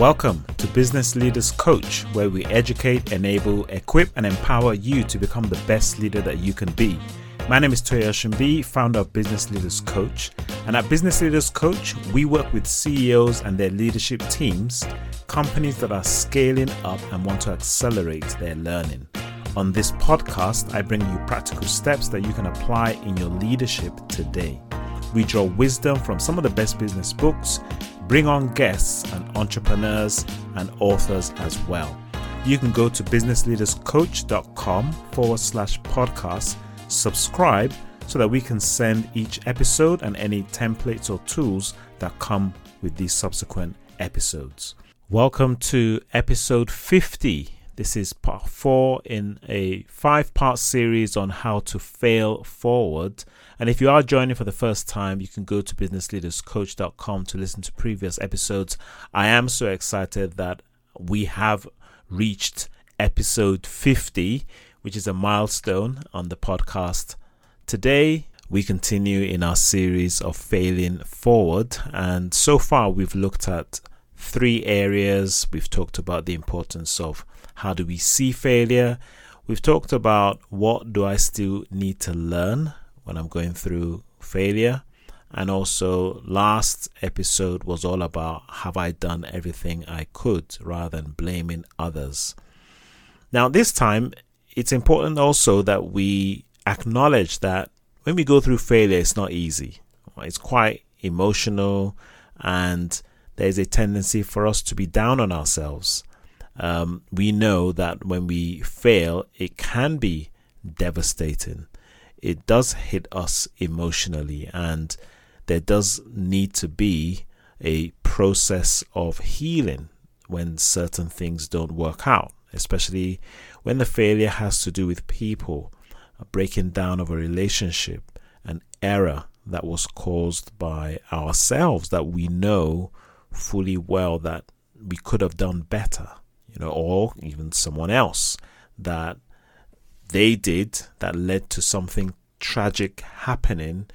Welcome to Business Leaders Coach, where we educate, enable, equip, and empower you to become the best leader that you can be. My name is Toya Shimbi, founder of Business Leaders Coach. And at Business Leaders Coach, we work with CEOs and their leadership teams, companies that are scaling up and want to accelerate their learning. On this podcast, I bring you practical steps that you can apply in your leadership today. We draw wisdom from some of the best business books bring on guests and entrepreneurs and authors as well. You can go to businessleaderscoach.com forward slash podcast, subscribe so that we can send each episode and any templates or tools that come with these subsequent episodes. Welcome to episode 50 this is part four in a five part series on how to fail forward. And if you are joining for the first time, you can go to businessleaderscoach.com to listen to previous episodes. I am so excited that we have reached episode 50, which is a milestone on the podcast. Today, we continue in our series of failing forward. And so far, we've looked at three areas. We've talked about the importance of how do we see failure. We've talked about what do I still need to learn when I'm going through failure. And also, last episode was all about have I done everything I could rather than blaming others. Now, this time, it's important also that we acknowledge that when we go through failure, it's not easy. It's quite emotional and there's a tendency for us to be down on ourselves. Um, we know that when we fail, it can be devastating. It does hit us emotionally, and there does need to be a process of healing when certain things don't work out, especially when the failure has to do with people, a breaking down of a relationship, an error that was caused by ourselves that we know fully well that we could have done better, you know, or even someone else that they did that led to something tragic happening.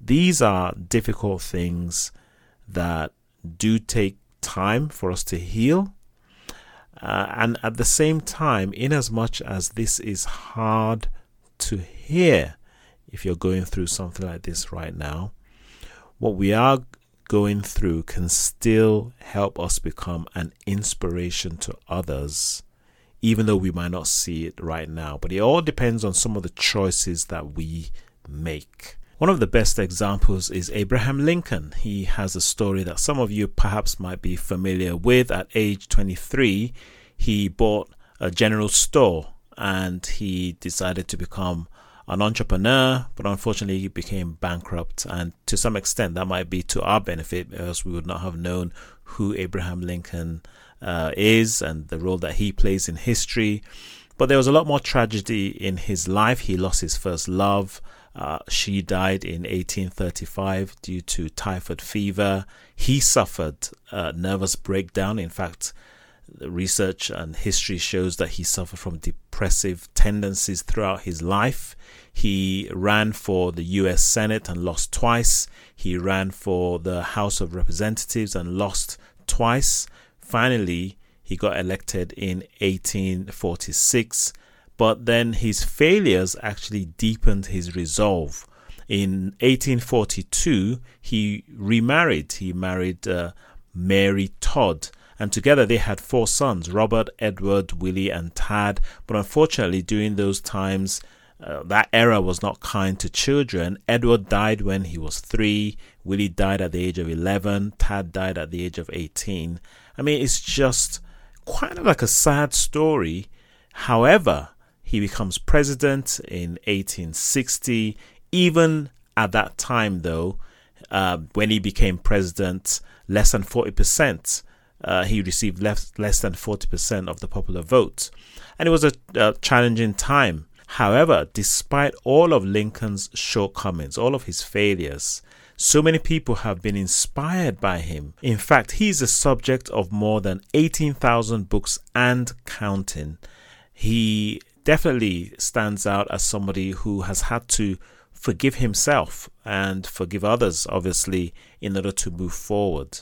These are difficult things that do take time for us to heal. Uh, and at the same time, in as much as this is hard to hear, if you're going through something like this right now, what we are going through can still help us become an inspiration to others, even though we might not see it right now. But it all depends on some of the choices that we make. One of the best examples is Abraham Lincoln. He has a story that some of you perhaps might be familiar with. At age 23, he bought a general store and he decided to become an entrepreneur, but unfortunately he became bankrupt. And to some extent, that might be to our benefit because we would not have known who Abraham Lincoln uh, is and the role that he plays in history. But there was a lot more tragedy in his life. He lost his first love. Uh, she died in 1835 due to typhoid fever. He suffered a nervous breakdown. In fact, the research and history shows that he suffered from depressive tendencies throughout his life. He ran for the US Senate and lost twice. He ran for the House of Representatives and lost twice. Finally, he got elected in 1846, but then his failures actually deepened his resolve. In 1842, he remarried. He married uh, Mary Todd and together they had four sons Robert, Edward, Willie, and Tad. But unfortunately, during those times, uh, that era was not kind to children. Edward died when he was three, Willie died at the age of 11, Tad died at the age of 18. I mean, it's just of like a sad story. However, he becomes president in 1860. Even at that time, though, uh, when he became president, less than 40% uh, he received less, less than 40% of the popular vote. And it was a, a challenging time. However, despite all of Lincoln's shortcomings, all of his failures, so many people have been inspired by him. In fact, he is the subject of more than 18,000 books and counting. He definitely stands out as somebody who has had to forgive himself and forgive others, obviously, in order to move forward.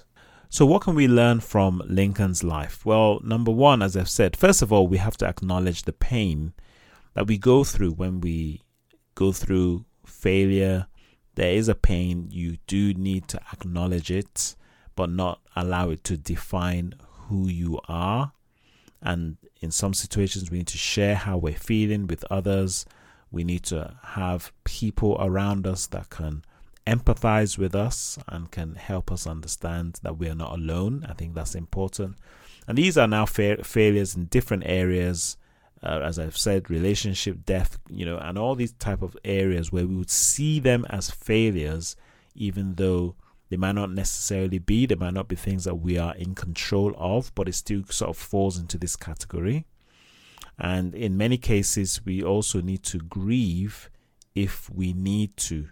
So, what can we learn from Lincoln's life? Well, number one, as I've said, first of all, we have to acknowledge the pain that we go through when we go through failure. There is a pain. You do need to acknowledge it, but not allow it to define who you are. And in some situations, we need to share how we're feeling with others. We need to have people around us that can empathize with us and can help us understand that we are not alone. I think that's important. And these are now fa- failures in different areas, uh, as I've said, relationship, death, you know, and all these type of areas where we would see them as failures, even though they might not necessarily be. They might not be things that we are in control of, but it still sort of falls into this category. And in many cases, we also need to grieve if we need to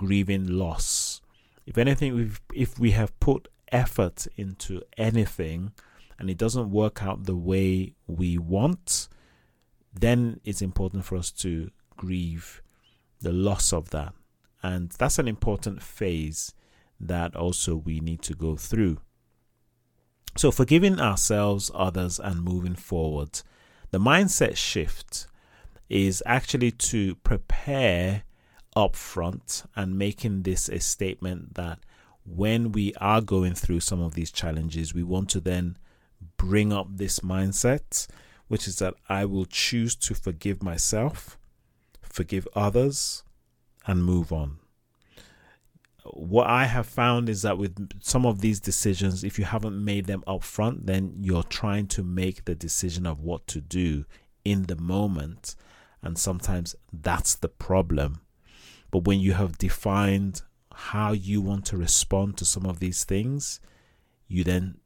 grieving loss. If anything, if we have put effort into anything and it doesn't work out the way we want, then it's important for us to grieve the loss of that. And that's an important phase that also we need to go through. So, forgiving ourselves, others, and moving forward, the mindset shift is actually to prepare up front and making this a statement that when we are going through some of these challenges, we want to then bring up this mindset, which is that I will choose to forgive myself, forgive others, and move on. What I have found is that with some of these decisions, if you haven't made them up front, then you're trying to make the decision of what to do in the moment. And sometimes that's the problem but when you have defined how you want to respond to some of these things, you then,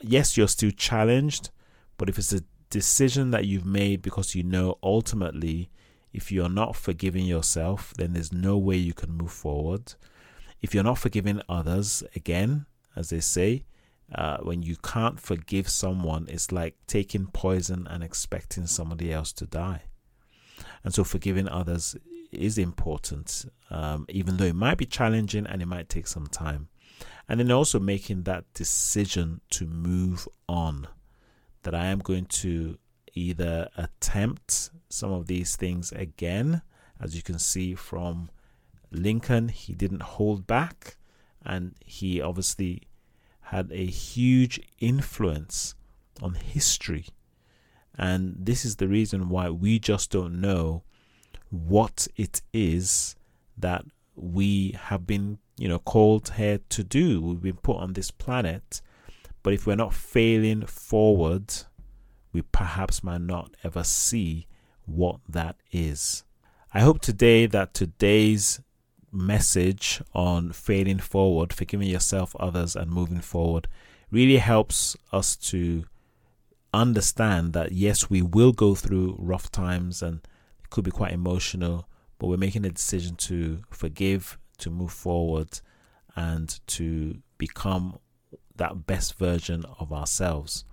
yes, you're still challenged, but if it's a decision that you've made because you know ultimately if you're not forgiving yourself, then there's no way you can move forward. If you're not forgiving others, again, as they say, uh, when you can't forgive someone, it's like taking poison and expecting somebody else to die. And so, forgiving others is important, um, even though it might be challenging and it might take some time. And then also making that decision to move on, that I am going to either attempt some of these things again, as you can see from Lincoln, he didn't hold back and he obviously had a huge influence on history. And this is the reason why we just don't know what it is that we have been, you know, called here to do. We've been put on this planet. But if we're not failing forward, we perhaps might not ever see what that is. I hope today that today's message on failing forward, forgiving yourself, others, and moving forward really helps us to understand that yes, we will go through rough times and could be quite emotional, but we're making a decision to forgive, to move forward, and to become that best version of ourselves.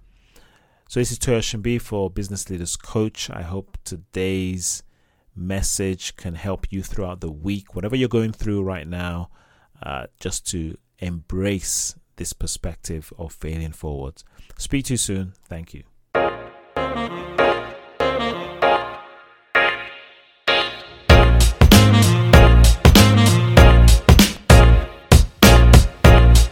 So, this is Toyo Shimbi for Business Leaders Coach. I hope today's message can help you throughout the week, whatever you're going through right now, uh, just to embrace this perspective of failing forward. Speak to you soon. Thank you.